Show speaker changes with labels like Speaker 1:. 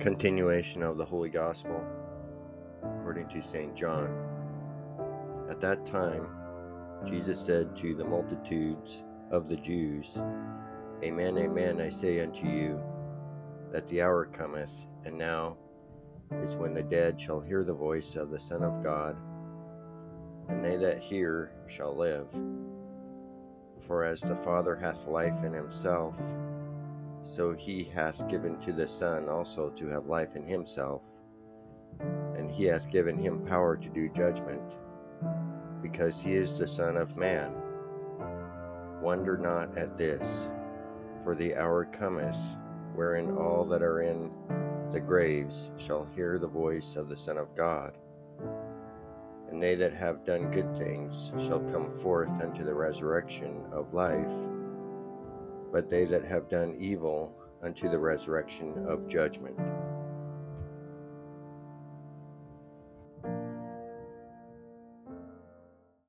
Speaker 1: Continuation of the Holy Gospel according to St. John. At that time, Jesus said to the multitudes of the Jews, Amen, amen, I say unto you, that the hour cometh, and now is when the dead shall hear the voice of the Son of God, and they that hear shall live. For as the Father hath life in himself, so he hath given to the Son also to have life in himself, and he hath given him power to do judgment, because he is the Son of Man. Wonder not at this, for the hour cometh wherein all that are in the graves shall hear the voice of the Son of God. And they that have done good things shall come forth unto the resurrection of life but they that have done evil unto the resurrection of judgment.